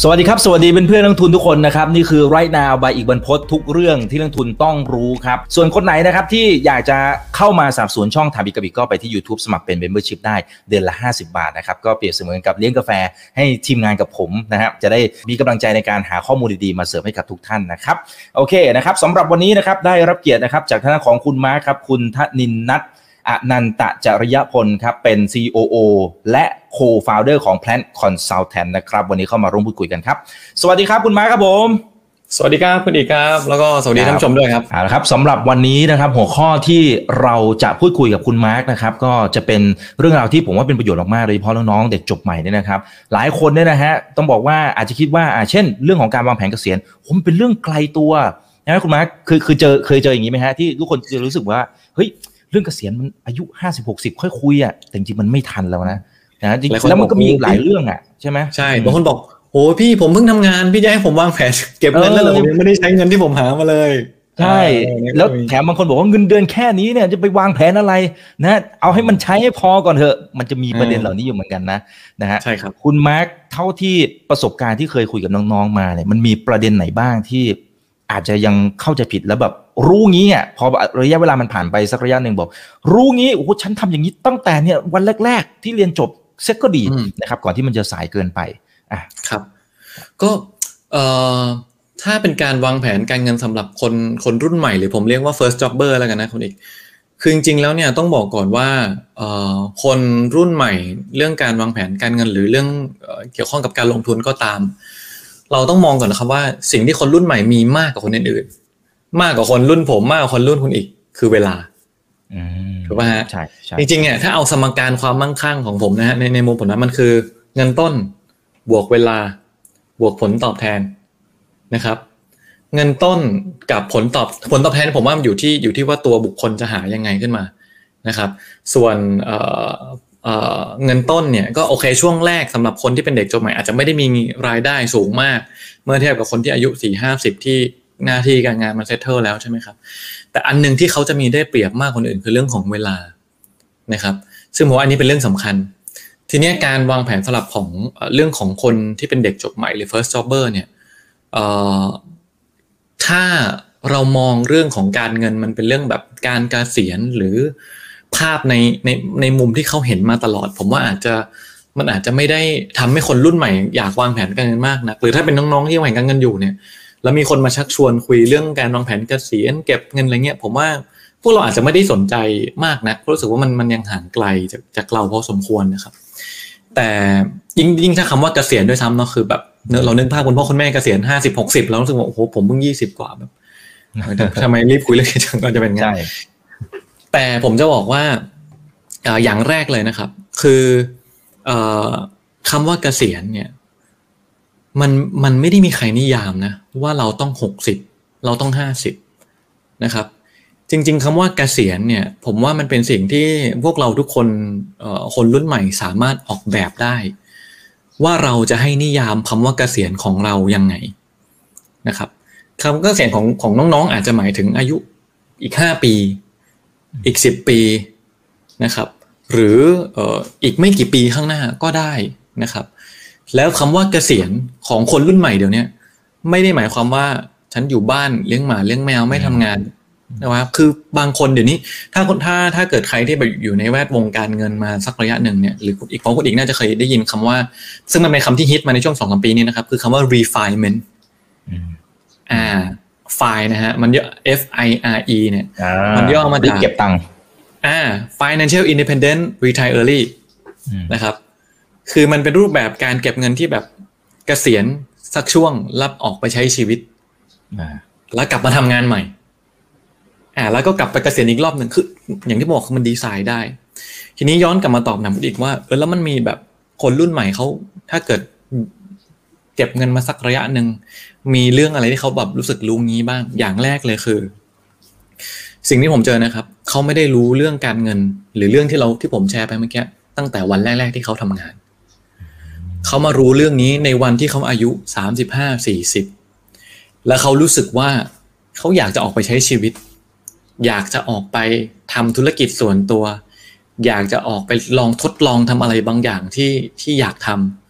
สวัสดีครับ สวัสดีเพื่อนๆนักทุนทุกคนนะครับ นี่คือ right now by อีกบรรพททุกเรื่องที่นักทุนต้องรู้ครับ ส่วนคนไหนนะครับที่อยากจะเข้ามาสับสนุนช่องถามอีกกบิกก็ไปที่ YouTube สมัครเป็น membership ได้เดือนละ 50 บาทนะครับ ก็เปรียบเสมือนกับเลี้ยงกาแฟให้ทีมงานกับผมนะครับ จะได้มีกำลังใจในการหาข้อมูลดีๆ มาเสร์ฟให้กับทุกท่านนะครับโอเคนะครับสำหรับวันนี้นะครับได้รับเกียรตินะครับจากท่านของคุณมาร์คครับคุณทนินนัท อนันตจริยพลครับเป็น COO และ Co-founder ของ Plant Consultant นะครับวันนี้เข้ามาร่วมพูดคุยกันครับ สวัสดีครับคุณมาร์คครับผมสวัสดีครับคุณอีกครับ แล้วก็สวัสดีท่านผู้ชมด้วยครับเอาละครับสำหรับวันนี้นะครับหัวข้อที่เราจะพูดคุยกับคุณมาร์คนะครับก็จะเป็นเรื่องราวที่ผมว่าเป็นประโยชน์มากๆเลยเพราะน้องๆเด็กจบใหม่เนี่ยนะครับ หลายคนเนี่ยนะฮะต้องบอกว่าอาจจะคิดว่าอ่าเช่น เรื่องของการวางแผนเกษียณผมเป็นเรื่องไกลตัวนะคุณมาร์คคือคือเจอเคยเจออย่างนี้ไหมฮะที่ทุกคนจะรู้สึกว่าเฮ้ย เรื่องเกษียณมันอายุห้าสิบหกสิบค่อยคุยอะแต่จริงๆมันไม่ทันแล้วนะนะจริงหลายคนแล้วมันก็มีบอกอีกหลายเรื่องอะใช่ไหมใช่บางคนบอกโอ้พี่ผมเพิ่งทำงานพี่จะให้ผมวางแผนเก็บเงินแล้วเหรอเออผมยังไม่ได้ใช้เงินที่ผมหามาเลย ใช่เออเนี่ยก็แล้วมีแถมบางคนบอกว่าเงินเดือนแค่นี้เนี่ยจะไปวางแผนอะไรนะเอาให้มันใช้ให้พอก่อนเถอะ มันจะมีประเด็นเหล่านี้อยู่เหมือนกันนะนะฮะใช่ครับคุณมาร์คเท่าที่ประสบการณ์ที่เคยคุยกับน้องๆมาเนี่ยมันมีประเด็นไหนบ้างที่ อาจจะยังเข้าใจผิดแล้วแบบรู้งี้อะพอระยะเวลามันผ่านไปสักระยะหนึ่งบอก รู้งี้โอ้โหฉันทำอย่างนี้ตั้งแต่เนี่ยวันแรก ๆ ที่เรียนจบเซ็ตก็ดีอืมนะครับ ก่อนที่มันจะสายเกินไปอะครับ ก็เอ่อถ้าเป็นการวางแผนการเงินสำหรับคนคนรุ่นใหม่หรือผมเรียกว่า first jobber แล้วกันนะคุณเอกคือจริงๆแล้วเนี่ยต้องบอกก่อนว่าเอ่อคนรุ่นใหม่เรื่องการวางแผนการเงินหรือเรื่องเอ่อเกี่ยวข้องกับการลงทุนก็ตาม เราต้องมองก่อนนะครับว่าสิ่งที่คนรุ่นใหม่มีมากกว่าคนอื่นๆมากกว่าคนรุ่นผมมากกว่าคนรุ่นคุณอีก คือเวลาอืมถูกป่ะฮะใช่ใช่จริงๆเนี่ยถ้าเอาสมการความมั่งคั่งของผมนะฮะในในมุมผมนะมันคือ เงินต้นบวกเวลาบวกผลตอบแทนนะครับ เงินต้นกับผลตอบผลตอบแทนผมว่ามันอยู่ที่อยู่ที่ว่าตัวบุคคลจะหายังไงขึ้นมานะครับ ส่วน เเงินต้นเนี่ยก็โอเคช่วงแรกสำหรับคนที่เป็นเด็กจบใหม่อาจจะไม่ได้มีรายได้สูงมาก เมื่อเทียบกับคนที่อายุสี่ห้าสิบที่หน้าที่การงานมันเซตเทิลแล้วใช่ไหมครับ แต่อันหนึ่งที่เขาจะมีได้เปรียบมากกว่าคนอื่นคือเรื่องของเวลานะครับ ซึ่งผมว่าอันนี้เป็นเรื่องสำคัญ ทีนี้การวางแผนสลับของเรื่องของคนที่เป็นเด็กจบใหม่หรือ first jobber เนี่ยเอ่อถ้าเรามองเรื่องของการเงินมันเป็นเรื่องแบบการเกษียณหรือ ภาพในในในมุมที่เขาเห็นมาตลอด ผมว่าอาจจะมันอาจจะไม่ได้ทำให้คนรุ่นใหม่อยากวางแผนการเงินมากนะหรือถ้าเป็นน้องๆที่วางแผนการเงินอยู่เนี่ยแล้วมีคนมาชักชวนคุยเรื่องการวางแผนเกษียณเก็บเงินอะไรเงี้ย ผมว่าพวกเราอาจจะไม่ได้สนใจมากนะเพราะรู้สึกว่ามันมันยังห่างไกลจากจากเราพอสมควรนะครับ แต่ยิ่งยิ่งถ้าคำว่าเกษียณด้วยซ้ำเนาะคือแบบเนอะเรานึกภาพคุณพ่อคุณแม่เกษียณห้าสิบหกสิบแล้วรู้สึกว่าโอ้โหผมเพิ่งยี่สิบกว่าแบบทำไมรีบคุยเรื่องนี้จังก็จะเป็นไงใช่ แต่ผมจะบอกว่าอย่างแรกเลยนะครับ คืออคำว่าเกษียณเนี่ย มันมันไม่ได้มีใครนิยามนะ ว่าเราต้องหกสิบเราต้องห้าสิบนะครับ จริง ๆคำว่าเกษียณเนี่ย ผมว่ามันเป็นสิ่งที่พวกเราทุกคนคนรุ่นใหม่สามารถออกแบบได้ ว่าเราจะให้นิยามคำว่าเกษียณของเรายังไงนะครับคำเกษียณของของน้องๆอาจจะหมายถึงอายุอีกห้าปี อีกสิบปีนะครับ หรือเอ่ออีกไม่กี่ปีข้างหน้าก็ได้นะครับ แล้วคำว่าเกษียณของคนรุ่นใหม่เดี๋ยวนี้ไม่ได้หมายความว่าฉันอยู่บ้านเลี้ยงหมาเลี้ยงแมวไม่ทำงานนะครับคือบางคนเดี๋ยวนี้ ถ้าคนถ้าถ้าเกิดใครที่แบบอยู่ในแวดวงการเงินมาสักระยะหนึ่งเนี่ยหรืออีกเพราะคนอีกน่าจะเคยได้ยินคำว่า ซึ่งมันเป็นคำที่ฮิตมาในช่วงสองสามปีนี้นะครับ คือคำว่า refinement อืม อ่า fine นะฮะ มันย่อ F I R E เนี่ยอ่ามันย่อมาจากเก็บตังค์อ่า financial independent retire early อืมนะครับ คือมันเป็นรูปแบบการเก็บเงินที่แบบเกษียณสักช่วงรับออกไปใช้ชีวิตอ่าแล้วกลับมาทำงานใหม่ อ่า แล้วก็กลับไปเกษียณอีกรอบหนึ่งคือ อย่างที่บอกคือมันดีไซน์ได้ ทีนี้ย้อนกลับมาตอบหนังอีกว่าเออแล้วมันมีแบบคนรุ่นใหม่เขาถ้าเกิด เก็บเงินมาสักระยะหนึ่งมีเรื่องอะไรที่เขาแบบรู้สึกรู้งี้บ้าง อย่างแรกเลยคือ สิ่งที่ผมเจอนะครับเขาไม่ได้รู้เรื่องการเงิน หรือเรื่องที่เราที่ผมแชร์ไปเมื่อกี้ตั้งแต่วันแรก ๆ ที่เขาทำงานเขามารู้เรื่องนี้ในวันที่เขาอายุสามสิบห้าสี่สิบแล้วเขารู้สึกว่าเขาอยากจะออกไปใช้ชีวิต อยากจะออกไปทำธุรกิจส่วนตัว อยากจะออกไปลองทดลองทำอะไรบางอย่างที่ที่อยากทำ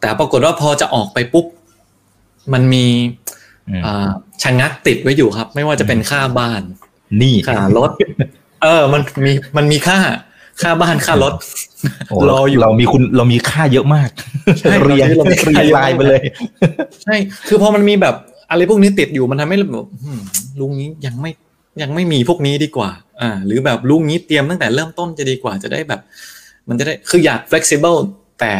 แต่ปรากฏว่าพอจะออกไปปุ๊บมันมีอืมอ่าชะงักติดไว้อยู่ครับ ไม่ว่าจะเป็นค่าบ้าน นี่ค่ารถ เออ มันมีมันมีค่า ค่าบ้านค่ารถโอ้รออยู่เรามีคุณเรามีค่าเยอะมากใช่เรียงเรามีค่าเรียงเยอะมากลายไปเลย ใช่ คือพอมันมีแบบอะไรพวกนี้ติดอยู่มันทำให้เราแบบหืมลุงนี้ยังไม่ยังไม่มีพวกนี้ดีกว่า อ่า หรือแบบลุงนี้เตรียมตั้งแต่เริ่มต้นจะดีกว่าจะได้แบบ มันจะได้คืออยาก flexible แต่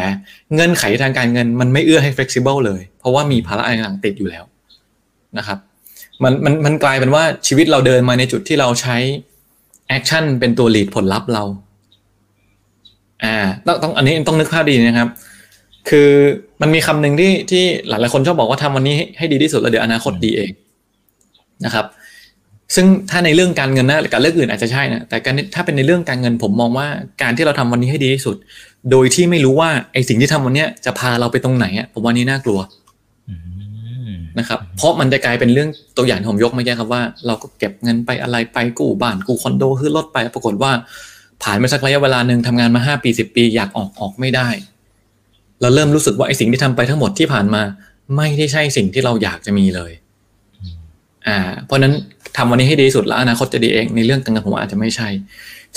เงื่อนไขทางการเงินมันไม่เอื้อให้ flexible เลย เพราะว่ามีภาระอะไรต่างติดอยู่แล้วนะครับมันมันมันกลายเป็นว่าชีวิตเราเดินมาในจุดที่เราใช้ action เป็นตัว lead ผลลัพธ์เราอ่าต้องต้องอันนี้ต้องนึกภาพดีนะครับ คือมันมีคำหนึ่งที่ที่หลายๆคนชอบบอกว่าทำวันนี้ให้ดีที่สุดแล้วเดี๋ยวอนาคตดีเองนะครับ ซึ่งถ้าในเรื่องการเงินนะกับเรื่องอื่นอาจจะใช่นะแต่การถ้าเป็นในเรื่องการเงินผมมองว่าการที่เราทำวันนี้ให้ดีที่สุด โดยที่ไม่รู้ว่าไอ้สิ่งที่ทำวันเนี้ยจะพาเราไปตรงไหนอะผมว่านี่น่ากลัวอืมนะครับเพราะมันจะกลายเป็นเรื่องตัวอย่างที่ผมยกเมื่อกี้ครับว่า เราก็เก็บเงินไปอะไรไปกู้บ้านกู้คอนโดซื้อรถไปปรากฏว่า ผ่านไปสักระยะเวลาหนึ่งทำงานมาห้าปีสิบปี อยากออกออกไม่ได้ เราเริ่มรู้สึกว่าไอ้สิ่งที่ทำไปทั้งหมดที่ผ่านมา ไม่ได้ใช่สิ่งที่เราอยากจะมีเลย อ่า เพราะนั้นทำวันนี้ให้ดีที่สุดแล้วอนาคตจะดีเองในเรื่องการเงินผมว่าอาจจะไม่ใช่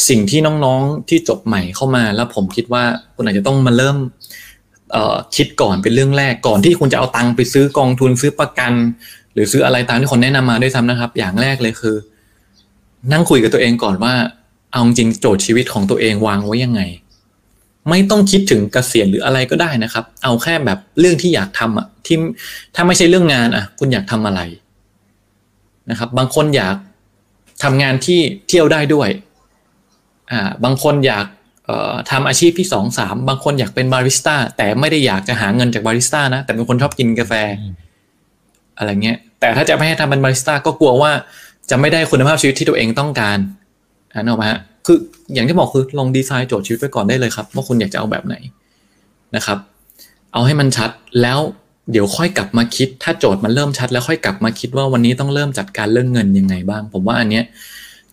สิ่งที่น้องๆที่จบใหม่เข้ามาแล้วผมคิดว่าคุณอาจจะต้องมาเริ่มคิดก่อนเป็นเรื่องแรกก่อนที่คุณจะเอาตังค์ไปซื้อกองทุนซื้อประกัน หรือซื้ออะไรตามที่คนแนะนำมาด้วยซ้ำนะครับ อย่างแรกเลยคือ นั่งคุยกับตัวเองก่อนว่า เอาจริงโจทย์ชีวิตของตัวเองวางไว้ยังไง ไม่ต้องคิดถึงเกษียณหรืออะไรก็ได้นะครับ เอาแค่แบบเรื่องที่อยากทำอะที่ถ้าไม่ใช่เรื่องงานอะคุณอยากทำอะไร นะครับ บางคนอยากทำงานที่เที่ยวได้ด้วยอ่าบางคนอยากเอ่อทำอาชีพที่สองสามบางคนอยากเป็นบาริสต้าแต่ไม่ได้อยากจะหาเงินจากบาริสต้านะ แต่เป็นคนชอบกินกาแฟ อะไรเงี้ย แต่ถ้าจะไม่ให้ทำเป็นบาริสต้าก็กลัวว่าจะไม่ได้คุณภาพชีวิตที่ตัวเองต้องการอ่านกออกไหมาฮะคืออย่างที่บอกคือลองดีไซน์โจทย์ชีวิตไปก่อนได้เลยครับ ว่าคุณอยากจะเอาแบบไหนนะครับ เอาให้มันชัดแล้ว เดี๋ยวค่อยกลับมาคิด ถ้าโจทย์มันเริ่มชัดแล้วค่อยกลับมาคิดว่าวันนี้ต้องเริ่มจัดการเรื่องเงินยังไงบ้าง ผมว่าอันเนี้ย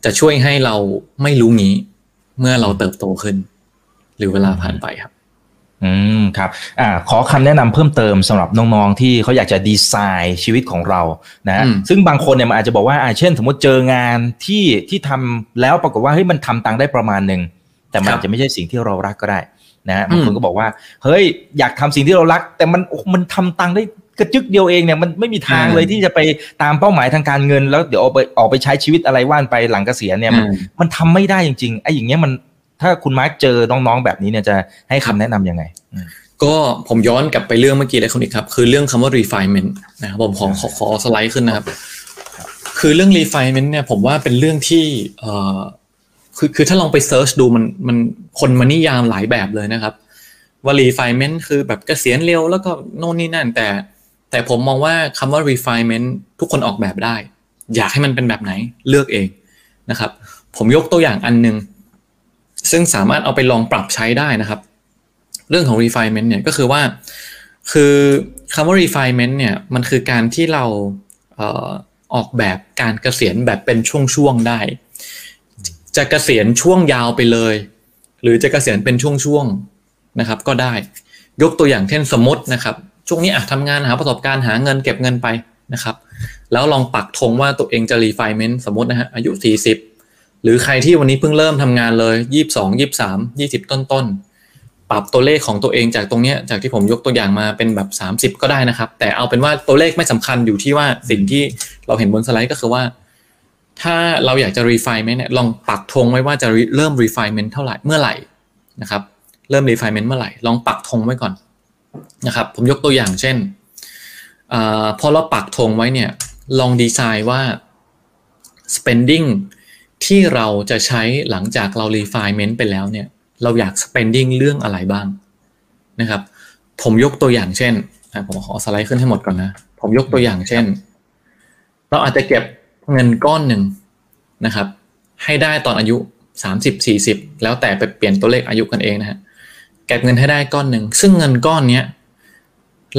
จะช่วยให้เราไม่รู้งี้ เมื่อเราเติบโตขึ้น หรือเวลาผ่านไปครับ อืมครับอ่าขอคำแนะนำเพิ่มเติมสำหรับน้องๆที่เขาอยากจะดีไซน์ชีวิตของเรานะฮะอืมซึ่งบางคนเนี่ยมันอาจจะบอกว่าอ่าเช่น สมมติเจองานที่ที่ทำแล้วปรากฏว่าเฮ้ยมันทำตังค์ได้ประมาณหนึ่งแต่มันครับอาจจะไม่ใช่สิ่งที่เรารักก็ได้ นะฮะอืมบางคนก็บอกว่า เฮ้ยอยากทำสิ่งที่เรารัก แต่มันโอ้มันทำตังค์ได้กระจึกเดียวเองเนี่ยมันไม่มีทางเลยที่จะไปตามเป้าหมายทางการเงิน แล้วเดี๋ยวเอาไปออกไปใช้ชีวิตอะไรว่ากันไปหลังเกษียณเนี่ยมันอืมมันทำไม่ได้จริงๆไอ้อย่างเงี้ยมันถ้าคุณมาร์คเจอน้องๆแบบนี้เนี่ยจะให้คำแนะนำยังไงก็ผมย้อนกลับไปเรื่องเมื่อกี้เลยคุณอีกครับ คือเรื่องคำว่า refinement นะครับผมขอขอขอสไลด์ขึ้นนะครับ คือเรื่อง refinement เนี่ยผมว่าเป็นเรื่องที่เอ่อ คือคือถ้าลองไป search ดูมันมันคนมานิยามหลายแบบเลยนะครับว่า refinement คือแบบเกษียณเร็วแล้วก็โน่นนี่นั่น แต่ แต่ผมมองว่าคำว่า refinement ทุกคนออกแบบได้ อยากให้มันเป็นแบบไหนเลือกเองนะครับ ผมยกตัวอย่างอันหนึ่งซึ่งสามารถเอาไปลองปรับใช้ได้นะครับ เรื่องของ refinement เนี่ยก็คือว่า คือคำว่า refinement เนี่ยมันคือการที่เราออออกแบบการเกษียณแบบเป็นช่วงๆได้ จะเกษียณช่วงยาวไปเลย หรือจะเกษียณเป็นช่วงๆนะครับ ก็ได้ ยกตัวอย่างเช่นสมมตินะครับ ช่วงนี้อะทำงานหาประสบการณ์หาเงินเก็บเงินไปนะครับ แล้วลองปักธงว่าตัวเองจะ refinement สมมตินะฮะอายุ 40 หรือใครที่วันนี้เพิ่งเริ่มทำงานเลย 22 23 20 ต้นๆปรับตัวเลขของตัวเองจากตรงเนี้ยจากที่ผมยกตัวอย่างมาเป็นแบบ 30 ก็ได้นะครับ แต่เอาเป็นว่าตัวเลขไม่สำคัญอยู่ที่ว่าสิ่งที่เราเห็นบนสไลด์ก็คือว่า ถ้าเราอยากจะ refinement เนี่ยลองปักธงไว้ว่าจะเริ่ม refinement เท่าไหร่เมื่อไหร่นะครับ เริ่ม refinement เมื่อไหร่ ลองปักธงไว้ก่อนนะครับ ผมยกตัวอย่างเช่นอพอเราปักธงไว้เนี่ยลองดีไซน์ว่า spending ที่เราจะใช้หลังจากเรา refinement ไปแล้วเนี่ย เราอยาก spending เรื่องอะไรบ้างนะครับ ผมยกตัวอย่างเช่นผมขอสไลด์ขึ้นให้หมดก่อนนะ ผมยกตัวอย่างเช่น เราอาจจะเก็บ เงินก้อนหนึ่งนะครับ ให้ได้ตอนอายุสามสิบสี่สิบแล้วแต่ไปเปลี่ยนตัวเลขอายุกันเองนะฮะเก็บเงินให้ได้ก้อนหนึ่งซึ่งเงินก้อนเนี้ย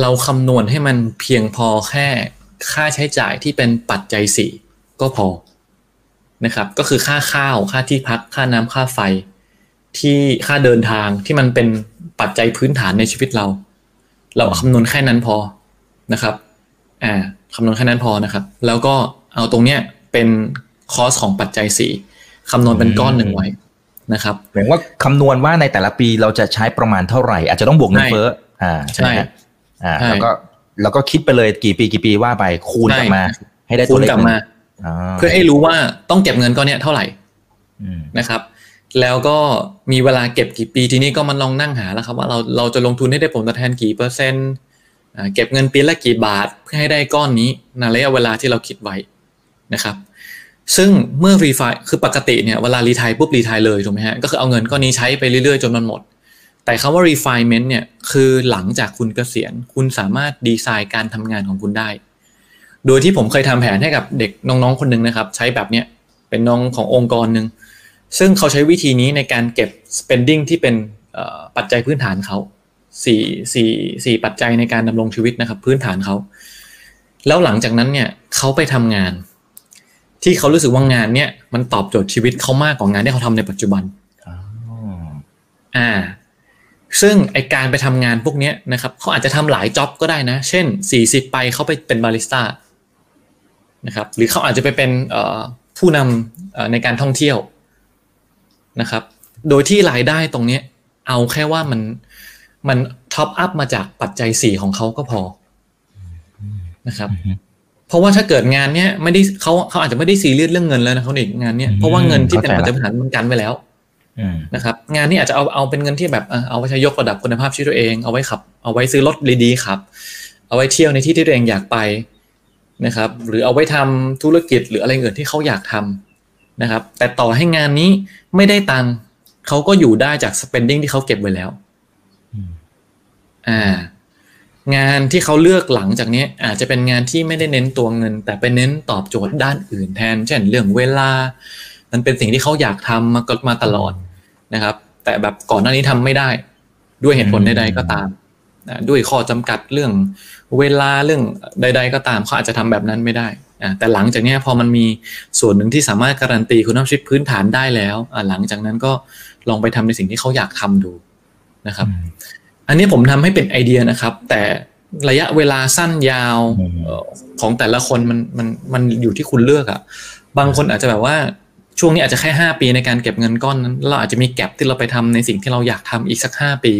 เราคำนวณให้มันเพียงพอแค่ค่าใช้จ่ายที่เป็นปัจจัยสี่ก็พอนะครับ ก็คือค่าข้าวค่าที่พักค่าน้ำค่าไฟ ที่ค่าเดินทางที่มันเป็นปัจจัยพื้นฐานในชีวิตเรา เราคำนวณแค่นั้นพอนะครับอ่าคำนวณแค่นั้นพอนะครับ แล้วก็ เอาตรงเนี้ยเป็นคอสของปัจจัยสี่คำนวณเป็นก้อนหนึ่งไว้นะครับหมายว่าคำนวณว่าในแต่ละปีเราจะใช้ประมาณเท่าไหร่ อาจจะต้องบวกเงินเฟ้ออ่าใช่ไหมฮะอ่าใช่แล้วก็แล้วก็คิดไปเลยกี่ปีกี่ปีว่าไปคูณกลับมา ให้ได้คูตัวณเลขกลับมาอ่าเพื่อให้รู้ว่าต้องเก็บเงินก้อนเนี้ยเท่าไหร่อืมนะครับ แล้วก็มีเวลาเก็บกี่ปีทีนี้ก็มันลองนั่งหาแล้วครับ ว่าเราเราจะลงทุนให้ได้ผลตอบแทนกี่เปอร์เซ็นต์อ่าเก็บเงินปีละกี่บาทเพื่อให้ได้ก้อนนี้ในระยะเวลาที่เราคิดไว้ นะครับซึ่งเมื่อรีไฟคือปกติเนี่ยเวลารีไทยปุ๊บรีไทยเลยถูกไหมฮะก็คือเอาเงินก้อนนี้ใช้ไปเรื่อยๆ จนมันหมด แต่คำว่า refinement เนี่ยคือหลังจากคุณเกษียณ คุณสามารถดีไซน์การทำงานของคุณได้ โดยที่ผมเคยทำแผนให้กับเด็กน้องๆคนหนึ่งนะครับ ใช้แบบเนี้ยเป็นน้องขององค์กรหนึ่งซึ่งเขาใช้วิธีนี้ในการเก็บ spending ที่เป็นปัจจัยพื้นฐานเขาสี่สี่สี่ปัจจัยในการดำรงชีวิตนะครับ พื้นฐานเขาแล้วหลังจากนั้นเนี่ยเขาไปทำงาน ที่เขารู้สึกว่างานเนี่ยมันตอบโจทย์ชีวิตเขามากกว่างานที่เขาทำในปัจจุบันอ๋ออ่า ซึ่งไอการไปทำงานพวกเนี้ยนะครับเขาอาจจะทำหลายจ็อบก็ได้นะ เช่น40ไปเขาไปเป็นบาริสต้านะครับ หรือเขาอาจจะไปเป็นเอ่อผู้นำเอ่อในการท่องเที่ยวนะครับ โดยที่รายได้ตรงเนี้ยเอาแค่ว่ามันมัน top up มาจากปัจจัยสี่ของเขาก็พอนะครับ เพราะว่าถ้าเกิดงานเนี้ยไม่ได้เขาเขาอาจจะไม่ได้ซีเรียสเรื่องเงินแล้วนะเขาเอกงานเนี้ยเพราะว่าเงินที่เป็นปัจจัยพื้นฐานมันกันไว้แล้วอืมนะครับงานนี้อาจจะเอาเอาเป็นเงินที่แบบเอ่อเอาไว้ใช้ยกระดับคุณภาพชีวิตตัวเองเอาไว้ขับ เอาไว้ซื้อรถดีๆขับ เอาไว้เที่ยวในที่ที่ตัวเองอยากไปนะครับ หรือเอาไว้ทำธุรกิจหรืออะไรอื่นที่เขาอยากทำนะครับ แต่ต่อให้งานนี้ไม่ได้ตังค์เขาก็อยู่ได้จาก spending ที่เขาเก็บไว้แล้วอืมอ่า งานที่เขาเลือกหลังจากนี้อาจจะเป็นงานที่ไม่ได้เน้นตัวเงิน แต่ไปเน้นตอบโจทย์ด้านอื่นแทน เช่นเรื่องเวลา มันเป็นสิ่งที่เขาอยากทำมาก็มาตลอดนะครับ แต่แบบก่อนหน้านี้ทำไม่ได้ ด้วยเหตุผลใดๆก็ตามด้วยข้อจำกัดเรื่องเวลาเรื่องใด ๆ ก็ตามเขาอาจจะทำแบบนั้นไม่ได้แต่หลังจากนี้พอมันมีส่วนหนึ่งที่สามารถการันตีคุณภาพชีวิตพื้นฐานได้แล้วหลังจากนั้นก็ลองไปทำในสิ่งที่เขาอยากทำดูนะครับ อันนี้ผมทำให้เป็นไอเดียนะครับ แต่ระยะเวลาสั้นยาวอืมเอ่อของแต่ละคนมันมันมันอยู่ที่คุณเลือกอะ่ะบางคนอาจจะแบบว่าช่วงนี้อาจจะแค่ห้าปีในการเก็บเงินก้อนนั้นเราอาจจะมี gap ที่เราไปทำในสิ่งที่เราอยากทำอีกสักห้าปี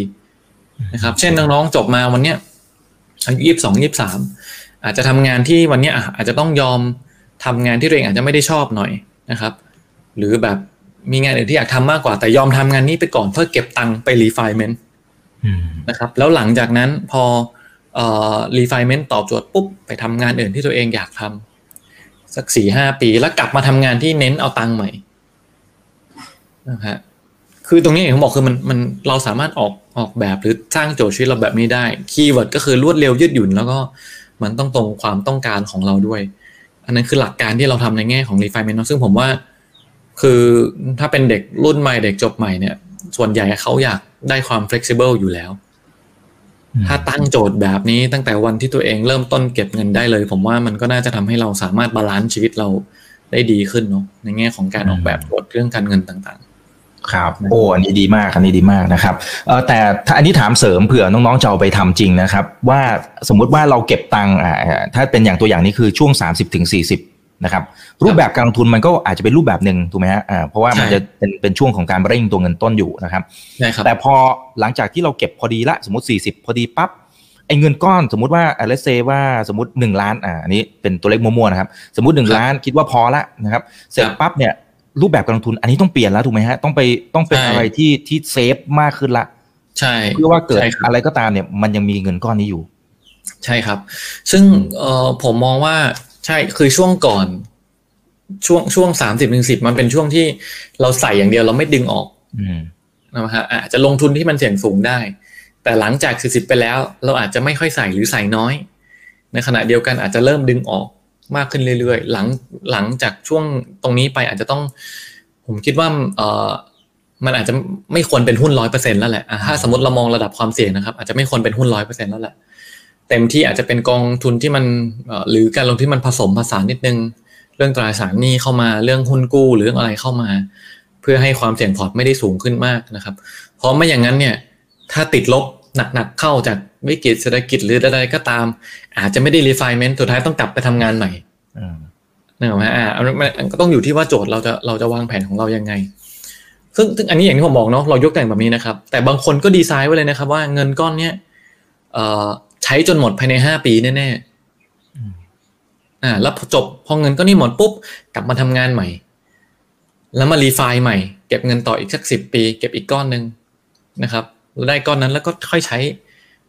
นะครับ เช่นน้องๆจบมาวันเนี้ยอายุยี่สิบสองยี่สามอาจจะทำงานที่วันเนี้ยอะอาจจะต้องยอมทำงานที่ตัวเองอาจจะไม่ได้ชอบหน่อยนะครับ หรือแบบมีงานอื่นที่อยากทำมากกว่าแต่ยอมทำงานนี้ไปก่อนเพื่อเก็บตังค์ไป refirement อืม นะครับ แล้วหลังจากนั้นพอเอ่อ refirement ตอบโจทย์ปุ๊บ ไปทำงานอื่นที่ตัวเองอยากทำสักสี่ห้าปีแล้วกลับมาทำงานที่เน้นเอาตังค์ใหม่นะฮะคือตรงนี้อย่างที่ผมบอกคือมันมันเราสามารถออกออกแบบหรือสร้างโจทย์ชีวิตเราแบบนี้ได้ keyword ก็คือรวดเร็วยืดหยุ่น แล้วก็มันต้องตรงความต้องการของเราด้วย อันนั้นคือหลักการที่เราทำในแง่ของ refirement เนอะซึ่งผมว่า คือถ้าเป็นเด็กรุ่นใหม่เด็กจบใหม่เนี่ย ส่วนใหญ่เขาอยากได้ความ flexible อยู่แล้ว ถ้าตั้งโจทย์แบบนี้ตั้งแต่วันที่ตัวเองเริ่มต้นเก็บเงินได้เลย ผมว่ามันก็น่าจะทำให้เราสามารถ balance ชีวิตเราได้ดีขึ้นเนาะในแง่ของการออกแบบโจทย์เรื่องการเงินต่างครับโอ้อันนี้ดีมากอันนี้ดีมากนะครับเออแต่ถ้าอันนี้ถามเสริมเผื่อน้องๆจะเอาไปทำจริงนะครับ ว่าสมมุติว่าเราเก็บตังค์อ่าถ้าเป็นอย่างตัวอย่างนี้คือช่วง 30ถึง40 นะครับรูปแบบการลงทุนมันก็อาจจะเป็นรูปแบบหนึ่งถูกไหมฮะอ่าเพราะว่ามันจะเป็นเป็นช่วงของการเร่งตัวเงินต้นอยู่นะครับๆนะครับแต่พอหลังจากที่เราเก็บพอดีละสมมติ 40 พอดีปั๊บไอ้เงินก้อนสมมติว่าเลสเซว่าสมมติ 1 ล้านอ่าอันนี้เป็นตัวเลขมั่วๆนะครับสมมติ 1 ล้านคิดว่าพอละนะครับเสร็จปั๊บเนี่ยรูปแบบการลงทุนอันนี้ต้องเปลี่ยนแล้วถูกไหมฮะต้องไปต้องเป็นใช่อะไรที่ที่เซฟมากขึ้นละใช่เพื่อว่าเกิดใช่ครับอะไรก็ตามเนี่ยมันยังมีเงินก้อนนี้อยู่ ใช่ครับ ซึ่งเอ่อผมมองว่าใช่คือช่วงก่อน ช่วงช่วงสามสิบถึงสิบมันเป็นช่วงที่เราใส่อย่างเดียวเราไม่ดึงออกอืมนะฮะอาจจะลงทุนที่มันเสี่ยงสูงได้ แต่หลังจากสี่สิบไปแล้ว เราอาจจะไม่ค่อยใส่หรือใส่น้อย ในขณะเดียวกันอาจจะเริ่มดึงออกมากขึ้นเรื่อยๆ หลังหลังจากช่วงตรงนี้ไปอาจจะต้อง ผมคิดว่าเออมันอาจจะไม่ควรเป็นหุ้นร้อยเปอร์เซ็นแล้วแหละอะถ้าสมมติเรามองระดับความเสี่ยงนะครับ อาจจะไม่ควรเป็นหุ้นร้อยเปอร์เซ็นแล้วแหละ เต็มที่อาจจะเป็นกองทุนที่มันเอ่อหรือการลงทุนที่มันผสมผสานนิดนึง เรื่องตราสารหนี้เข้ามาเรื่องหุ้นกู้หรือเรื่องอะไรเข้ามา เพื่อให้ความเสี่ยงพอร์ตไม่ได้สูงขึ้นมากนะครับ เพราะไม่อย่างนั้นเนี่ยถ้าติดลบหนักๆเข้าจากวิกฤตเศรษฐกิจหรืออะไรก็ตาม อาจจะไม่ได้ refinement สุดท้ายต้องกลับไปทำงานใหม่อืมนึกออกไหมอ่ามันก็ต้องอยู่ที่ว่าโจทย์เราจะเราจะวางแผนของเรายังไง ซึ่งซึ่งอันนี้อย่างที่ผมบอกเนาะเรายกแต่งแบบนี้นะครับ แต่บางคนก็ดีไซน์ไว้เลยนะครับ ว่าเงินก้อนเนี้ยเอ่อ ใช้จนหมดภายในห้าปีแน่ๆอ่าแล้วพอจบพอเงินก้อนนี้หมดปุ๊บกลับมาทำงานใหม่ แล้วมา refire ใหม่ เก็บเงินต่ออีกสักสิบปี เก็บอีกก้อนหนึ่งนะครับแล้วได้ก้อนนั้นแล้วก็ค่อยใช้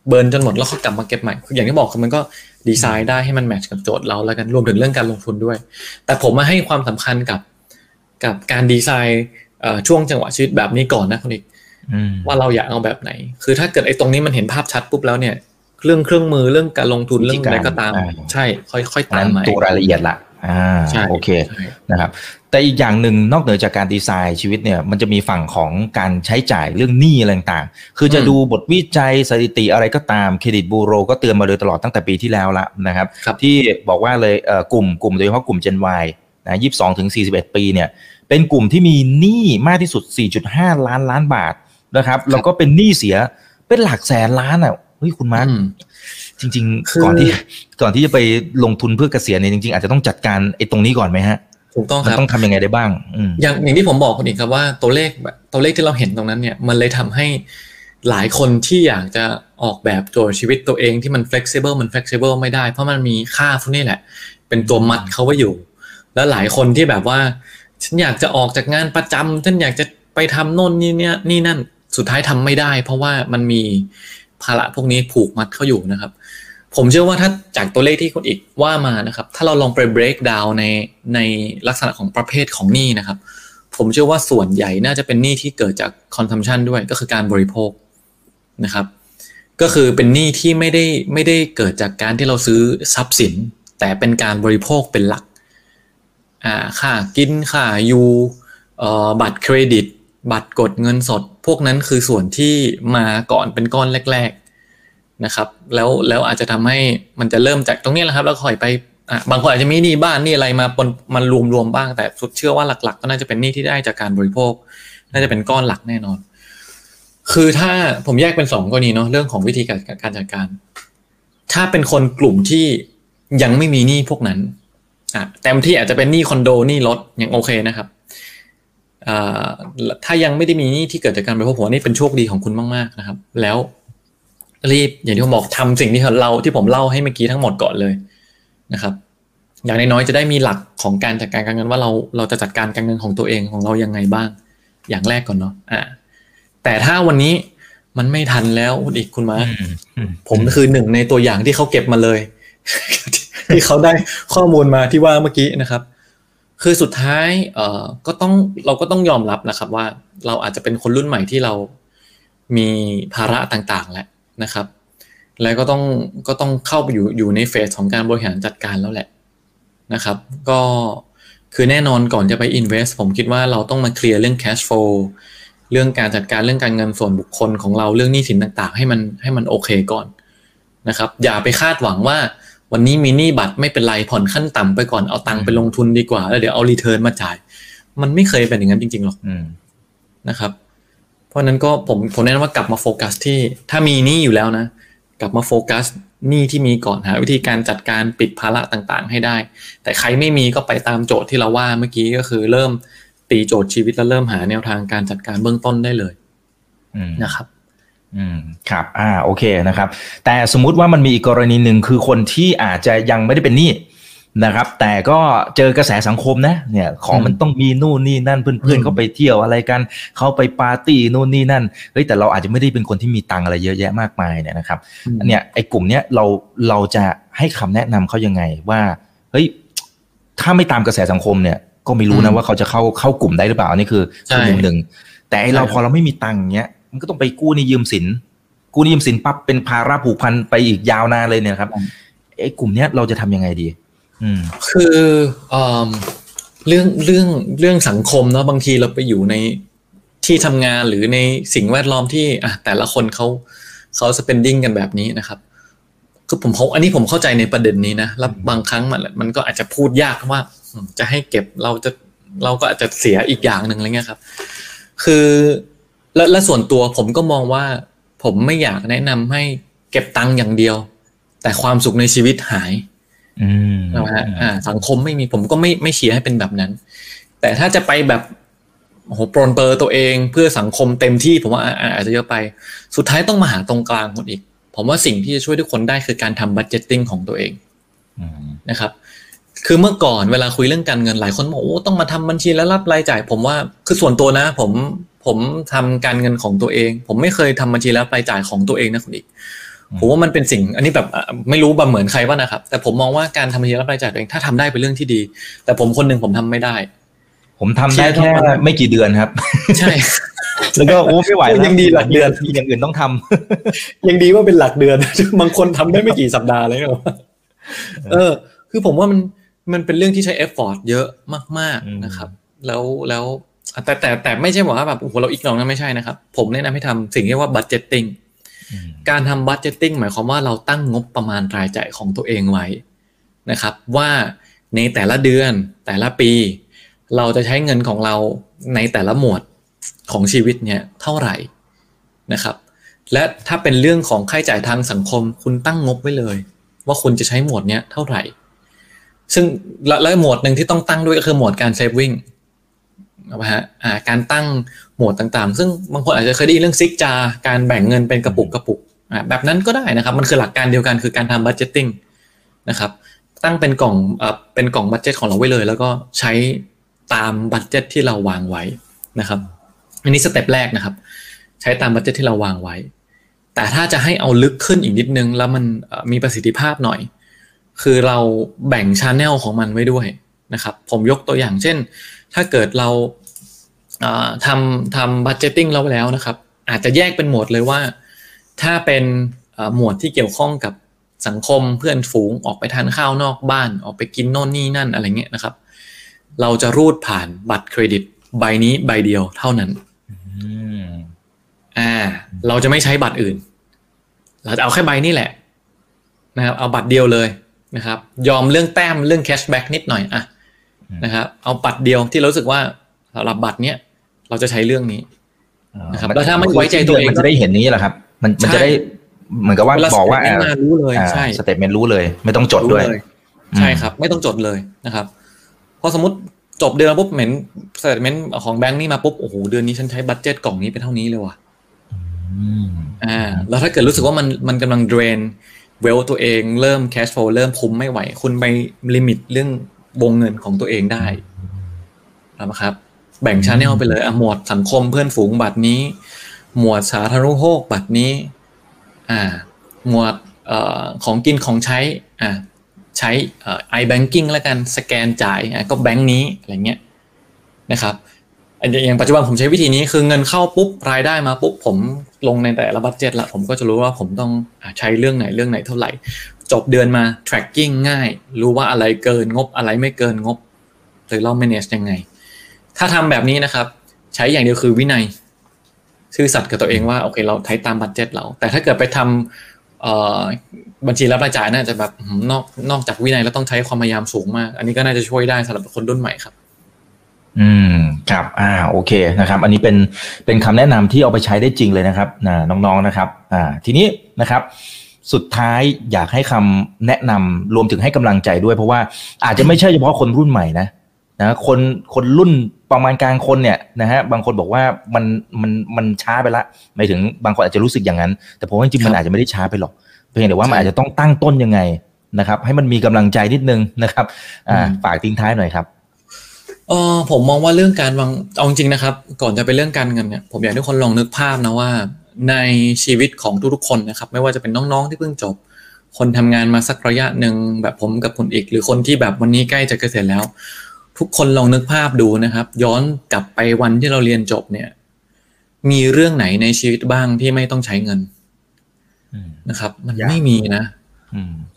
burn จนหมดแล้วก็กลับมาเก็บใหม่ อย่างที่บอกคือมันก็ดีไซน์ได้ให้มัน match กับโจทย์เราแล้วกันรวมถึงเรื่องการลงทุนด้วย แต่ผมมาให้ความสำคัญกับกับการดีไซน์ช่วงจังหวะชีวิตแบบนี้ก่อนนะคุณเอกว่าเราอยากเอาแบบไหน คือถ้าเกิดไอ้ตรงนี้มันเห็นภาพชัดปุ๊บแล้วเนี่ย เรื่องเครื่องมือเรื่องการลงทุนเรื่องอะไรก็ตาม ใช่ ค่อยๆตามมาตัวรายละเอียดละอ่าโอเคนะครับแต่อีกอย่างหนึ่งนอกเหนือจากการดีไซน์ชีวิตเนี่ยมันจะมีฝั่งของการใช้จ่ายเรื่องหนี้อะไรต่างๆ คือจะดูบทวิจัยสถิติอะไรก็ตามเครดิตบูโร ก็เตือนมาโดยตลอดตั้งแต่ปีที่แล้วละนะครับที่บอกว่าเลยเอ่อกลุ่มกลุ่มโดยเฉพาะกลุ่ม Gen Y นะยี่สิบสองถึงสี่สิบเอ็ดปีเนี่ยเป็นกลุ่มที่มีหนี้มากที่สุด 4.5 ล้านล้านบาทนะครับแล้วก็เป็นหนี้เสียเป็นหลักแสนล้านอะ เฮ้ยคุณมาร์จริง ๆ ก่อนที่ก่อนที่จะไปลงทุนเพื่อเกษียณเนี่ยจริงๆอาจจะต้องจัดการไอ้ตรงนี้ก่อนไหมฮะถูกต้องครับต้องทำยังไงได้บ้างอย่างอย่างที่ผมบอกคุณอีกครับว่าตัวเลขแบบตัวเลขที่เราเห็นตรงนั้นเนี่ย มันเลยทำให้หลายคนที่อยากจะออกแบบโจทย์ชีวิตตัวเองที่มัน flexible มัน flexible ไม่ได้ เพราะมันมีค่าพวกนี้แหละ เป็นตัวมัดเขาไว้อยู่ แล้วหลายคนที่แบบว่า ฉันอยากจะออกจากงานประจำฉันอยากจะไปทำโน่นนี่เนี่ยนี่นั่นสุดท้ายทำไม่ได้ เพราะว่ามันมี ภาระพวกนี้ผูกมัดเขาอยู่นะครับ ผมเชื่อว่าถ้าจากตัวเลขที่คุณอีกว่ามานะครับ ถ้าเราลองไป break down ในในลักษณะของประเภทของหนี้นะครับ ผมเชื่อว่าส่วนใหญ่น่าจะเป็นหนี้ที่เกิดจาก consumption ด้วยก็คือการบริโภคนะครับ ก็คือเป็นหนี้ที่ไม่ได้ไม่ได้เกิดจากการที่เราซื้อทรัพย์สิน แต่เป็นการบริโภคเป็นหลักอ่าค่ากินค่ายูเอ่อบัตรเครดิต บัตรกดเงินสดพวกนั้นคือส่วนที่มาก่อนเป็นก้อนแรก ๆนะครับ แล้วแล้วอาจจะทำให้มันจะเริ่มจากตรงนี้แหละครับ แล้วค่อยไปบางคนอาจจะมีหนี้บ้านหนี้อะไรมาปนมันรวมๆบ้างแต่สุดเชื่อว่าหลัก ๆ ก็น่าจะเป็นหนี้ที่ได้จากการบริโภค น่าจะเป็นก้อนหลักแน่นอน คือถ้าผมแยกเป็นสองกรณีเนาะเรื่องของวิธีการการจัดการ ถ้าเป็นคนกลุ่มที่ยังไม่มีหนี้พวกนั้นอะเต็มที่อาจจะเป็นหนี้คอนโดหนี้รถยังโอเคนะครับ ถ้ายังไม่ได้มีหนี้ที่เกิดจากการบริโภคผมว่านี่เป็นโชคดีของคุณมากๆนะครับ แล้วรีบอย่างที่ผมบอกทำสิ่งที่เราที่ผมเล่าให้เมื่อกี้ทั้งหมดก่อนเลยนะครับ อย่างน้อยๆจะได้มีหลักของการจัดการการเงินว่าเราเราจะจัดการการเงินของตัวเองของเรายังไงบ้าง อย่างแรกก่อนเนาะอ่าแต่ถ้าวันนี้มันไม่ทันแล้วอีกคุณมาผมคือหนึ่งในตัวอย่างที่เขาเก็บมาเลยที่เขาได้ข้อมูลมาที่ว่าเมื่อกี้นะครับ คือสุดท้ายเอ่อก็ต้องเราก็ต้องยอมรับนะครับว่าเราอาจจะเป็นคนรุ่นใหม่ที่เรามีภาระต่างๆแล้วนะครับ แล้วก็ต้องก็ต้องเข้าไปอยู่อยู่ในเฟสของการบริหารจัดการแล้วแหละนะครับ ก็คือแน่นอนก่อนจะไป invest ผมคิดว่าเราต้องมาเคลียร์เรื่อง cash flow เรื่องการจัดการเรื่องการเงินส่วนบุคคลของเราเรื่องหนี้สินต่างๆ ให้มันให้มันโอเคก่อนนะครับ อย่าไปคาดหวังว่า วันนี้มีหนี้บัตรไม่เป็นไรผ่อนขั้นต่ำไปก่อนเอาตังค์ไปลงทุนดีกว่า แล้วเดี๋ยวเอา return มาจ่าย มันไม่เคยเป็นอย่างนั้นจริง ๆหรอกนะครับ เพราะนั้นก็ผมผมแนะนำว่ากลับมาโฟกัสที่ถ้ามีหนี้อยู่แล้วนะ กลับมาโฟกัสหนี้ที่มีก่อนหาวิธีการจัดการปิดภาระต่างๆ ให้ได้ แต่ใครไม่มีก็ไปตามโจทย์ที่เราว่าเมื่อกี้ก็คือเริ่มตีโจทย์ชีวิตแล้วเริ่มหาแนวทางการจัดการเบื้องต้นได้เลยนะครับ อืมครับ อ่า โอเคนะครับ แต่สมมุติว่ามันมีอีกกรณีหนึ่งคือคนที่อาจจะยังไม่ได้เป็นหนี้นะครับ แต่ก็เจอกระแสสังคมนะ เนี่ย ของมันต้องมีนู่นนี่นั่นเพื่อนๆเขาไปเที่ยวอะไรกันเขาไปปาร์ตี้นู่นนี่นั่นเฮ้ยแต่เราอาจจะไม่ได้เป็นคนที่มีตังอะไรเยอะแยะมากมายเนี่ยนะครับเนี่ยไอ้กลุ่มเนี้ยเราเราจะให้คำแนะนำเขายังไงว่าเฮ้ยถ้าไม่ตามกระแสสังคมเนี่ย ก็ไม่รู้นะว่าเขาจะเข้าเข้ากลุ่มได้หรือเปล่านี่คือมุมหนึ่งแต่เราพอเราไม่มีตังเนี้ย มันก็ต้องไปกู้นี่ยืมสิน กู้นี่ยืมสินปั๊บเป็นภาระผูกพันไปอีกยาวนานเลยเนี่ยครับไอ้กลุ่มเนี้ยเราจะทำยังไงดี อืม คือเรื่องเรื่องเรื่องสังคมเนาะบางทีเราไปอยู่ในที่ทำงานหรือในสิ่งแวดล้อมที่อะแต่ละคนเขาเขา spending กันแบบนี้นะครับคือผมเขาอันนี้ผมเข้าใจในประเด็นนี้นะแล้วบางครั้งมันมันก็อาจจะพูดยากว่าจะให้เก็บเราจะเราก็อาจจะเสียอีกอย่างหนึ่งอะไรเงี้ยครับ คือ และและส่วนตัวผมก็มองว่า ผมไม่อยากแนะนำให้เก็บตังค์อย่างเดียว แต่ความสุขในชีวิตหายอืมนะฮะอ่าสังคมไม่มีผมก็ไม่ไม่เชียร์ให้เป็นแบบนั้น แต่ถ้าจะไปแบบโอ้โหปรนเปรอตัวเองเพื่อสังคมเต็มที่ผมว่าอ่าอ่าอาจจะเยอะไป สุดท้ายต้องมาหาตรงกลางคนอีก ผมว่าสิ่งที่จะช่วยทุกคนได้คือการทำ budgeting ของตัวเองอืมนะครับ คือเมื่อก่อนเวลาคุยเรื่องการเงินหลายคนบอกโอ้ต้องมาทำบัญชีรายรับรายจ่าย ผมว่าคือส่วนตัวนะ ผม ผมทำการเงินของตัวเอง ผมไม่เคยทำบัญชีรายรับรายจ่ายของตัวเองนะคุณเอกผมว่ามันเป็นสิ่งอันนี้แบบอะไม่รู้แบบเหมือนใครว่านะครับ แต่ผมมองว่าการทำบัญชีรายรับรายจ่ายตัวเองถ้าทำได้เป็นเรื่องที่ดี แต่ผมคนหนึ่งผมทำไม่ได้ ผมทำได้แค่ไม่กี่เดือนครับ ใช่แล้วก็โอ้ไม่ไหวแล้วยังดีหลักเดือนมีอย่างอื่นต้องทำยังดีว่าเป็นหลักเดือนบางคนทำได้ไม่กี่สัปดาห์เลยนะเออ คือผมว่ามันมันเป็นเรื่องที่ใช้ effort เยอะมากอืมๆนะครับ แล้วแล้ว แต่แต่แต่ไม่ใช่บอกว่าแบบโอ้โหเรา ignore อันนั้นไม่ใช่นะครับ ผมแนะนำให้ทำสิ่งที่เรียกว่า budgetingการทำ budgeting หมายความว่าเราตั้งงบประมาณรายจ่ายของตัวเองไว้นะครับ ว่าในแต่ละเดือนแต่ละปี เราจะใช้เงินของเราในแต่ละหมวดของชีวิตเนี่ยเท่าไหร่นะครับ และถ้าเป็นเรื่องของค่าใช้จ่ายทางสังคม คุณตั้งงบไว้เลย ว่าคุณจะใช้หมวดเนี้ยเท่าไหร่ ซึ่งและและหมวดหนึ่งที่ต้องตั้งด้วยก็คือหมวดการ saving นะฮะการตั้งหมวดต่างๆ ซึ่งบางคนอาจจะเคยได้ยินเรื่อง six jars การแบ่งเงินเป็นกระปุกกระปุกแบบนั้นก็ได้นะครับ มันคือหลักการเดียวกันคือการทำ budgeting นะครับตั้งเป็นกล่องเป็นกล่อง budget ของเราไว้เลย แล้วก็ใช้ตาม budget ที่เราวางไว้นะครับ อันนี้ step แรกนะครับ ใช้ตาม budget ที่เราวางไว้ แต่ถ้าจะให้เอาลึกขึ้นอีกนิดนึง แล้วมันมีประสิทธิภาพหน่อย คือเราแบ่ง channel ของมันไว้ด้วยนะครับ ผมยกตัวอย่างเช่น ถ้าเกิดเรา ทำทำ budgeting เราไว้แล้วนะครับ อาจจะแยกเป็นหมวดเลยว่า ถ้าเป็นเอ่อหมวดที่เกี่ยวข้องกับสังคมเพื่อนฝูงออกไปทานข้าวนอกบ้าน ออกไปกินโน่นนี่นั่นอะไรเงี้ยนะครับ เราจะรูดผ่านบัตรเครดิตใบนี้ใบเดียวเท่านั้นอืมอ่า เราจะไม่ใช้บัตรอื่น เราจะเอาแค่ใบนี่แหละ นะครับ เอาบัตรเดียวเลยนะครับ ยอมเรื่องแต้มเรื่อง cashback นิดหน่อยอะนะครับ เอาบัตรเดียวที่เรารู้สึกว่าสำหรับบัตรเนี้ย เราจะใช้เรื่องนี้นะครับแล้วถ้าไม่ไว้ใจตัวเองมันจะได้เห็นนี้แหละครับ มันมันจะได้เหมือนกับว่าเวลาบอกว่า statement มารู้เลยใช่ statement รู้เลย ไม่ต้องจดด้วยรู้เลยใช่ครับ ไม่ต้องจดเลยนะครับพอสมมติจบเดือนปุ๊บเห็น statement ของแบงค์นี่มาปุ๊บโอ้โหเดือนนี้ฉันใช้ budget กล่องนี้ไปเท่านี้เลยว่ะอืมอ่า แล้วถ้าเกิดรู้สึกว่ามันมันกำลัง drain wealth ตัวเองเริ่ม cash flow เริ่มคุมไม่ไหว คุณไป limit เรื่องวงเงินของตัวเองได้นะครับ แบ่ง channel ไปเลยอะหมวดสังคมเพื่อนฝูงบัตรนี้ หมวดสาธารณูปโภคบัตรนี้ อ่า หมวดเอ่อของกินของใช้อ่าใช้เอ่อ i-banking แล้วกันสแกนจ่ายอะก็แบงค์นี้อะไรเงี้ยนะครับอย่างปัจจุบันผมใช้วิธีนี้คือเงินเข้าปุ๊บรายได้มาปุ๊บผมลงในแต่ละ budget ละผมก็จะรู้ว่าผมต้องอใช้เรื่องไหนเรื่องไหนเท่าไหร่ จบเดือนมา tracking ง่าย รู้ว่าอะไรเกินงบอะไรไม่เกินงบหรือเรา manage ยังไง ถ้าทำแบบนี้นะครับ ใช้อย่างเดียวคือวินัย ซื่อสัตย์กับตัวเองว่าโอเค เราใช้ตาม budget เรา แต่ถ้าเกิดไปทำบัญชีรับรายจ่ายน่าจะแบบนอกนอกจากวินัยแล้วต้องใช้ความพยายามสูงมาก อันนี้ก็น่าจะช่วยได้สำหรับคนรุ่นใหม่ครับ อืมครับ อ่า โอเคนะครับ อันนี้เป็นเป็นคำแนะนำที่เอาไปใช้ได้จริงเลยนะครับนะน้องๆนะครับ อ่า ทีนี้นะครับสุดท้ายอยากให้คำแนะนำรวมถึงให้กำลังใจด้วย เพราะว่าอาจจะไม่ใช่เฉพาะคนรุ่นใหม่นะนะคนคนรุ่น ประมาณกลางคนเนี่ยนะฮะบางคนบอกว่ามันมันมันช้าไปละหมายถึงบางคนอาจจะรู้สึกอย่างนั้น แต่ผมว่าจริงๆมันอาจจะไม่ได้ช้าไปหรอกเพียงแต่ว่ามันอาจจะต้องตั้งต้นยังไงนะครับ ให้มันมีกำลังใจนิดนึงนะครับอ่าอืมฝากทิ้งท้ายหน่อยครับเออผมมองว่าเรื่องการวางเอาจริงๆนะครับ ก่อนจะไปเรื่องการเงินเนี่ยผมอยากให้ทุกคนลองนึกภาพนะว่า ในชีวิตของทุกๆคนนะครับ ไม่ว่าจะเป็นน้องๆที่เพิ่งจบ คนทำงานมาสักระยะหนึ่งแบบผมกับคุณอีก หรือคนที่แบบวันนี้ใกล้จะเกษียณแล้ว ทุกคนลองนึกภาพดูนะครับ ย้อนกลับไปวันที่เราเรียนจบเนี่ย มีเรื่องไหนในชีวิตบ้างที่ไม่ต้องใช้เงินนะครับ มันไม่มีนะ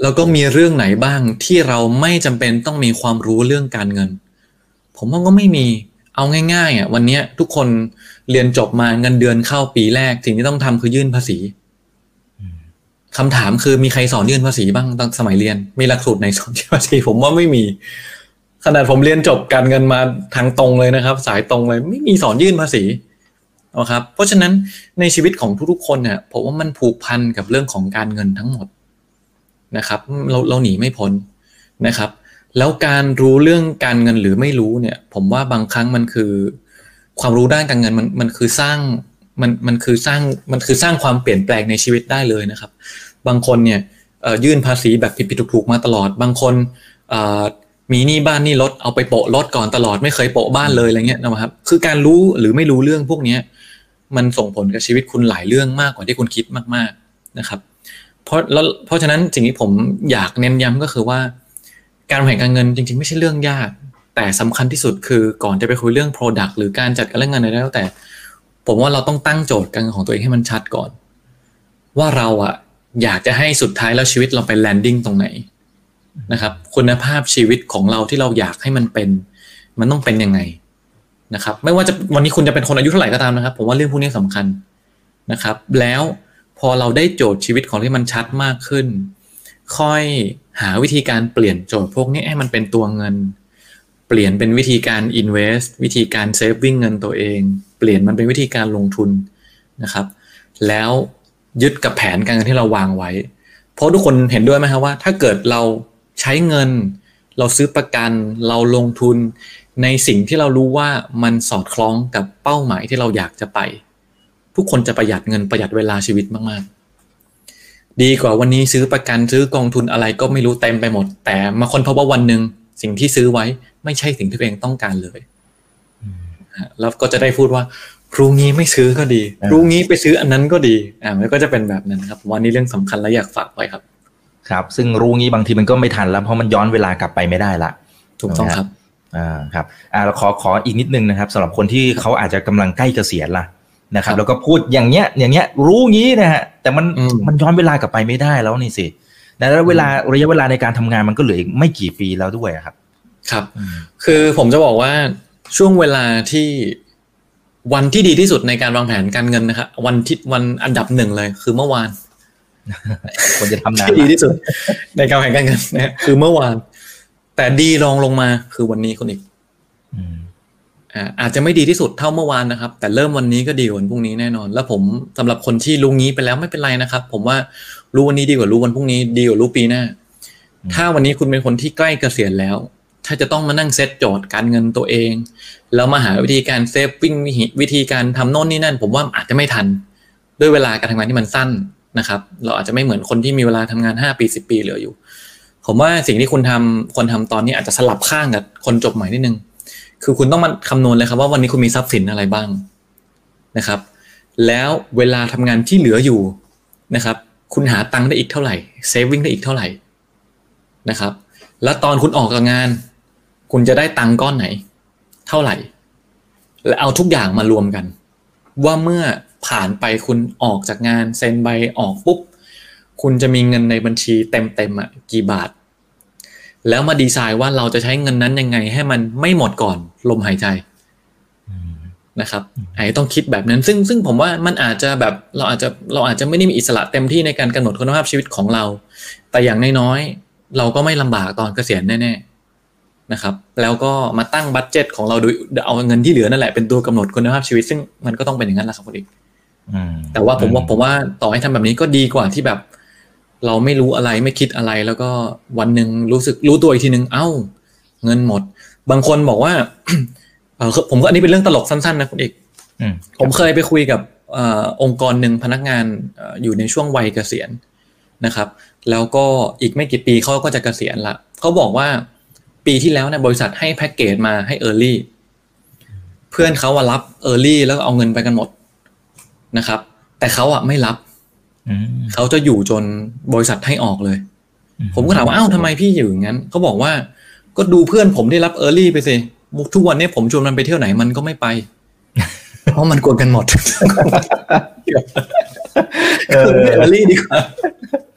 แล้วก็มีเรื่องไหนบ้างที่เราไม่จำเป็นต้องมีความรู้เรื่องการเงิน ผมว่าก็ไม่มีเอาง่ายๆอะวันเนี้ยทุกคนเรียนจบมาเงินเดือนเข้าปีแรกสิ่งที่ต้องทำคือยื่นภาษีอืมคำถามคือมีใครสอนยื่นภาษีบ้างตอนสมัยเรียน มีหลักสูตรไหนสอนยื่นภาษีผมว่าไม่มี ขนาดผมเรียนจบการเงินมาทางตรงเลยนะครับ สายตรงเลยไม่มีสอนยื่นภาษีนะครับเพราะฉะนั้นในชีวิตของทุกๆคนเนี่ยผมว่ามันผูกพันกับเรื่องของการเงินทั้งหมดนะครับ เราเราหนีไม่พ้นนะครับ แล้วการรู้เรื่องการเงินหรือไม่รู้เนี่ย ผมว่าบางครั้งมันคือ ความรู้ด้านการเงินมันมันคือสร้างมันมันคือสร้างมันคือสร้างความเปลี่ยนแปลงในชีวิตได้เลยนะครับ บางคนเนี่ยยื่นภาษีแบบผิดๆถูกๆมาตลอด บางคน มีหนี้บ้านหนี้รถเอาไปโปะรถก่อนตลอดไม่เคยโปะบ้านเลยอะไรเงี้ยนะครับ คือการรู้หรือไม่รู้เรื่องพวกเนี้ย มันส่งผลกับชีวิตคุณหลายเรื่องมากกว่าที่คุณคิดมาก ๆนะครับ เพราะแล้วเพราะฉะนั้นสิ่งที่ผมอยากเน้นย้ำก็คือว่า การวางแผนการเงินจริง ๆ ไม่ใช่เรื่องยาก แต่สำคัญที่สุดคือก่อนจะไปคุยเรื่อง Product หรือการจัดการเรื่องเงินอะไรแล้วแต่ ผมว่าเราต้องตั้งโจทย์การเงินของตัวเองให้มันชัดก่อน ว่าเราอะอยากจะให้สุดท้ายแล้วชีวิตเราไปแลนดิ้งตรงไหน นะครับ คุณภาพชีวิตของเราที่เราอยากให้มันเป็น มันต้องเป็นยังไงนะครับ ไม่ว่าจะวันนี้คุณจะเป็นคนอายุเท่าไหร่ก็ตามนะครับ ผมว่าเรื่องพวกนี้สำคัญนะครับ แล้วพอเราได้โจทย์ชีวิตของที่มันชัดมากขึ้น ค่อยหาวิธีการเปลี่ยนโจทย์พวกนี้ให้มันเป็นตัวเงิน เปลี่ยนเป็นวิธีการ invest วิธีการ saving เงินตัวเอง เปลี่ยนมันเป็นวิธีการลงทุนนะครับ แล้วยึดกับแผนการเงินที่เราวางไว้ เพราะทุกคนเห็นด้วยไหมครับว่า ถ้าเกิดเรา ใช้เงิน เราซื้อประกัน เราลงทุน ในสิ่งที่เรารู้ว่ามันสอดคล้องกับเป้าหมายที่เราอยากจะไป ทุกคนจะประหยัดเงินประหยัดเวลาชีวิตมากๆ ดีกว่าวันนี้ซื้อประกันซื้อกองทุนอะไรก็ไม่รู้เต็มไปหมด แต่มาคนพบว่าวันหนึ่งสิ่งที่ซื้อไว้ไม่ใช่สิ่งที่ตัวเองต้องการเลยแล้วก็จะได้พูดว่ารู้งี้ไม่ซื้อก็ดีรู้งี้ไปซื้ออันนั้นก็ดี อ่ามันก็จะเป็นแบบนั้นครับ วันนี้เรื่องสำคัญและอยากฝากไว้ครับ ครับซึ่งรู้งี้บางทีมันก็ไม่ทันแล้วเพราะมันย้อนเวลากลับไปไม่ได้ละถูกต้องครับอ่าครับอ่าเราขอขออีกนิดนึงนะครับสำหรับคนที่เขาอาจจะกำลังใกล้เกษียณละนะครับ แล้วก็พูดอย่างเงี้ยอย่างเงี้ยรู้งี้นะฮะแต่มันมันย้อนเวลากลับไปไม่ได้แล้วนี่สิแล้วเวลาระยะเวลาในการทำงานมันก็เหลืออีกไม่กี่ปีแล้วด้วยครับ ครับ คือผมจะบอกว่าช่วงเวลาที่วันที่ดีที่สุดในการวางแผนการเงินนะครับวันที่วันอันดับหนึ่งเลยคือเมื่อวาน ควรจะทำงานที่ดีที่สุด ในการวางแผนการเงินนะคือเมื่อวาน แต่ดีรองลงมาคือวันนี้คนอีกอาจจะไม่ดีที่สุดเท่าเมื่อวานนะครับ แต่เริ่มวันนี้ก็ดีกว่าวันพรุ่งนี้แน่นอน แล้วผมสำหรับคนที่รู้งี้ไปแล้วไม่เป็นไรนะครับ ผมว่ารู้วันนี้ดีกว่ารู้วันพรุ่งนี้ดีกว่ารู้ปีหน้า ถ้าวันนี้คุณเป็นคนที่ใกล้เกษียณแล้ว ถ้าจะต้องมานั่งเซตโจทย์การเงินตัวเองแล้วมาหาวิธีการเซฟวิ่งวิธีการทำโน่นนี่นั่น ผมว่าอาจจะไม่ทัน ด้วยเวลาการทำงานที่มันสั้น นะครับ เราอาจจะไม่เหมือนคนที่มีเวลาทำงานห้าปีสิบปีเหลืออยู่ ผมว่าสิ่งที่คุณทำคนทำตอนนี้อาจจะสลับข้างกับคนจบใหม่นิดนึง คือคุณต้องมาคำนวณเลยครับว่าวันนี้คุณมีทรัพย์สินอะไรบ้างนะครับ แล้วเวลาทำงานที่เหลืออยู่นะครับ คุณหาตังค์ได้อีกเท่าไหร่เซฟวิ่งได้อีกเท่าไหร่นะครับ แล้วตอนคุณออกจากงาน คุณจะได้ตังค์ก้อนไหน เท่าไหร่ และเอาทุกอย่างมารวมกัน ว่าเมื่อ ผ่านไปคุณออกจากงานเซ็นใบออกปุ๊บ คุณจะมีเงินในบัญชีเต็มๆอะกี่บาท แล้วมาดีไซน์ว่าเราจะใช้เงินนั้นยังไง ให้มันไม่หมดก่อนลมหายใจนะครับไอ้ต้องคิดแบบนั้น ซึ่งซึ่งผมว่ามันอาจจะแบบเราอาจจะเราอาจจะไม่ได้มีอิสระเต็มที่ในการกำหนดคุณภาพชีวิตของเรา แต่อย่างน้อยๆเราก็ไม่ลำบากตอนเกษียณแน่ๆนะครับ แล้วก็มาตั้งบัตเจ็ตของเราโดยเอาเงินที่เหลือนั่นแหละเป็นตัวกำหนดคุณภาพชีวิต ซึ่งมันก็ต้องเป็นอย่างนั้นแหละครับคุณอีก แต่ว่าผมว่าผมว่าต่อให้ทำแบบนี้ก็ดีกว่าที่แบบ เราไม่รู้อะไรไม่คิดอะไร แล้วก็วันหนึ่งรู้สึกรู้ตัวอีกทีหนึ่งเอ้า เงินหมด บางคนบอกว่าเออผมก็อันนี้เป็นเรื่องตลกสั้นๆนะคุณเอกผมเคยไปคุยกับองค์กรหนึ่งพนักงานอยู่ในช่วงวัยเกษียณนะครับ แล้วก็อีกไม่กี่ปีเขาก็จะเกษียณละเขาบอกว่าปีที่แล้วเนี่ยบริษัทให้แพ็กเกจมาให้ early เพื่อนเขาว่ารับ early แล้วเอาเงินไปกันหมด นะครับ แต่เขาอะไม่รับเขาจะอยู่จนบริษัทให้ออกเลย ผมก็ถามว่าอ้าวทำไมพี่อยู่อย่างนั้นเขาบอกว่า ก็ดูเพื่อนผมได้รับ early ไปสิทุกวันนี้ผมชวนมันไปเที่ยวไหนมันก็ไม่ไป เพราะมันจนกันหมดearly ดีกว่า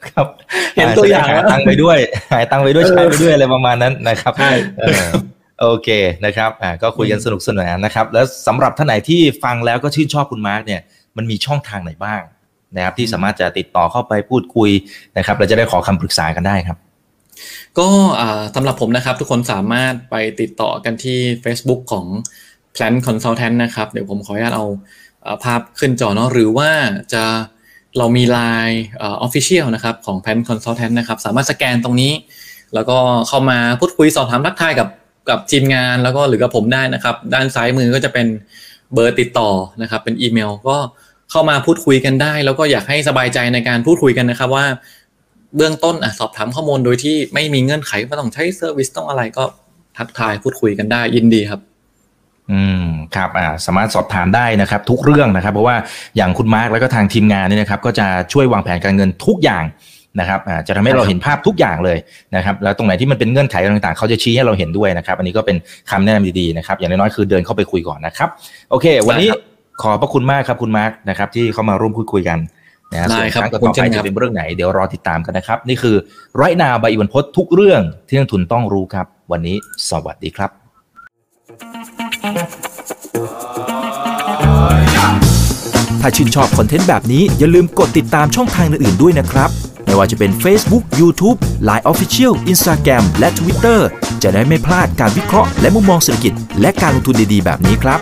ครับเห็นตัวอย่างหาตังไปด้วย หายตังไปด้วยใช้ไปด้วยอะไรประมาณนั้นนะครับใช่โอเคนะครับอ่าก็คุยกันสนุกสนานนะครับ แล้วสำหรับท่านไหนที่ฟังแล้วก็ชื่นชอบคุณมาร์กเนี่ย มันมีช่องทางไหนบ้างนะครับที่สามารถจะติดต่อเข้าไปพูดคุยนะครับเราจะได้ขอคำปรึกษากันได้ครับ ก็สำหรับผมนะครับ ทุกคนสามารถไปติดต่อกันที่ Facebook ของ Plan Consultant นะครับ เดี๋ยวผมขออนุญาตเอาภาพขึ้นจอเนาะหรือว่าจะเรามี Line Official นะครับของ Plan Consultant นะครับ สามารถสแกนตรงนี้ แล้วก็เข้ามาพูดคุยสอบถามทักทายกับกับทีมงานแล้วก็หรือกับผมได้นะครับ ด้านซ้ายมือก็จะเป็นเบอร์ติดต่อนะครับ เป็นอีเมลก็ เข้ามาพูดคุยกันได้ แล้วก็อยากให้สบายใจในการพูดคุยกันนะครับว่าเบื้องต้นอะสอบถามข้อมูลโดยที่ไม่มีเงื่อนไขว่าต้องใช้ service ต้องอะไรก็ทักทายพูดคุยกันได้ยินดีครับ อืมครับอ่าสามารถสอบถามได้นะครับ ทุกเรื่องนะครับ เพราะว่าอย่างคุณมาร์กแล้วก็ทางทีมงานนี่นะครับ ก็จะช่วยวางแผนการเงินทุกอย่างนะครับอ่าจะทำให้เราเห็นภาพทุกอย่างเลยนะครับ แล้วตรงไหนที่มันเป็นเงื่อนไขต่างๆ เขาจะชี้ให้เราเห็นด้วยนะครับ อันนี้ก็เป็นคำแนะนำดีๆนะครับ อย่างน้อยๆคือเดินเข้าไปคุยก่อนนะครับ โอเค วันนี้ ขอบพระคุณมากครับคุณมาร์กนะครับที่เข้ามาร่วมพูดคุยกันนะส่วนครั้งต่อไปจะเป็นเรื่องไหนเดี๋ยวรอติดตามกันนะครับ นี่คือไรนาใบอิวันพศทุกเรื่องที่นักทุนต้องรู้ครับ วันนี้สวัสดีครับ ถ้าชื่นชอบคอนเทนต์แบบนี้อย่าลืมกดติดตามช่องทางอื่นๆด้วยนะครับ ไม่ว่าจะเป็น Facebook, YouTube, Line Official, Instagram และ Twitter จะได้ไม่พลาดการวิเคราะห์และมุมมองเศรษฐกิจ และการลงทุนดีๆ แบบนี้ครับ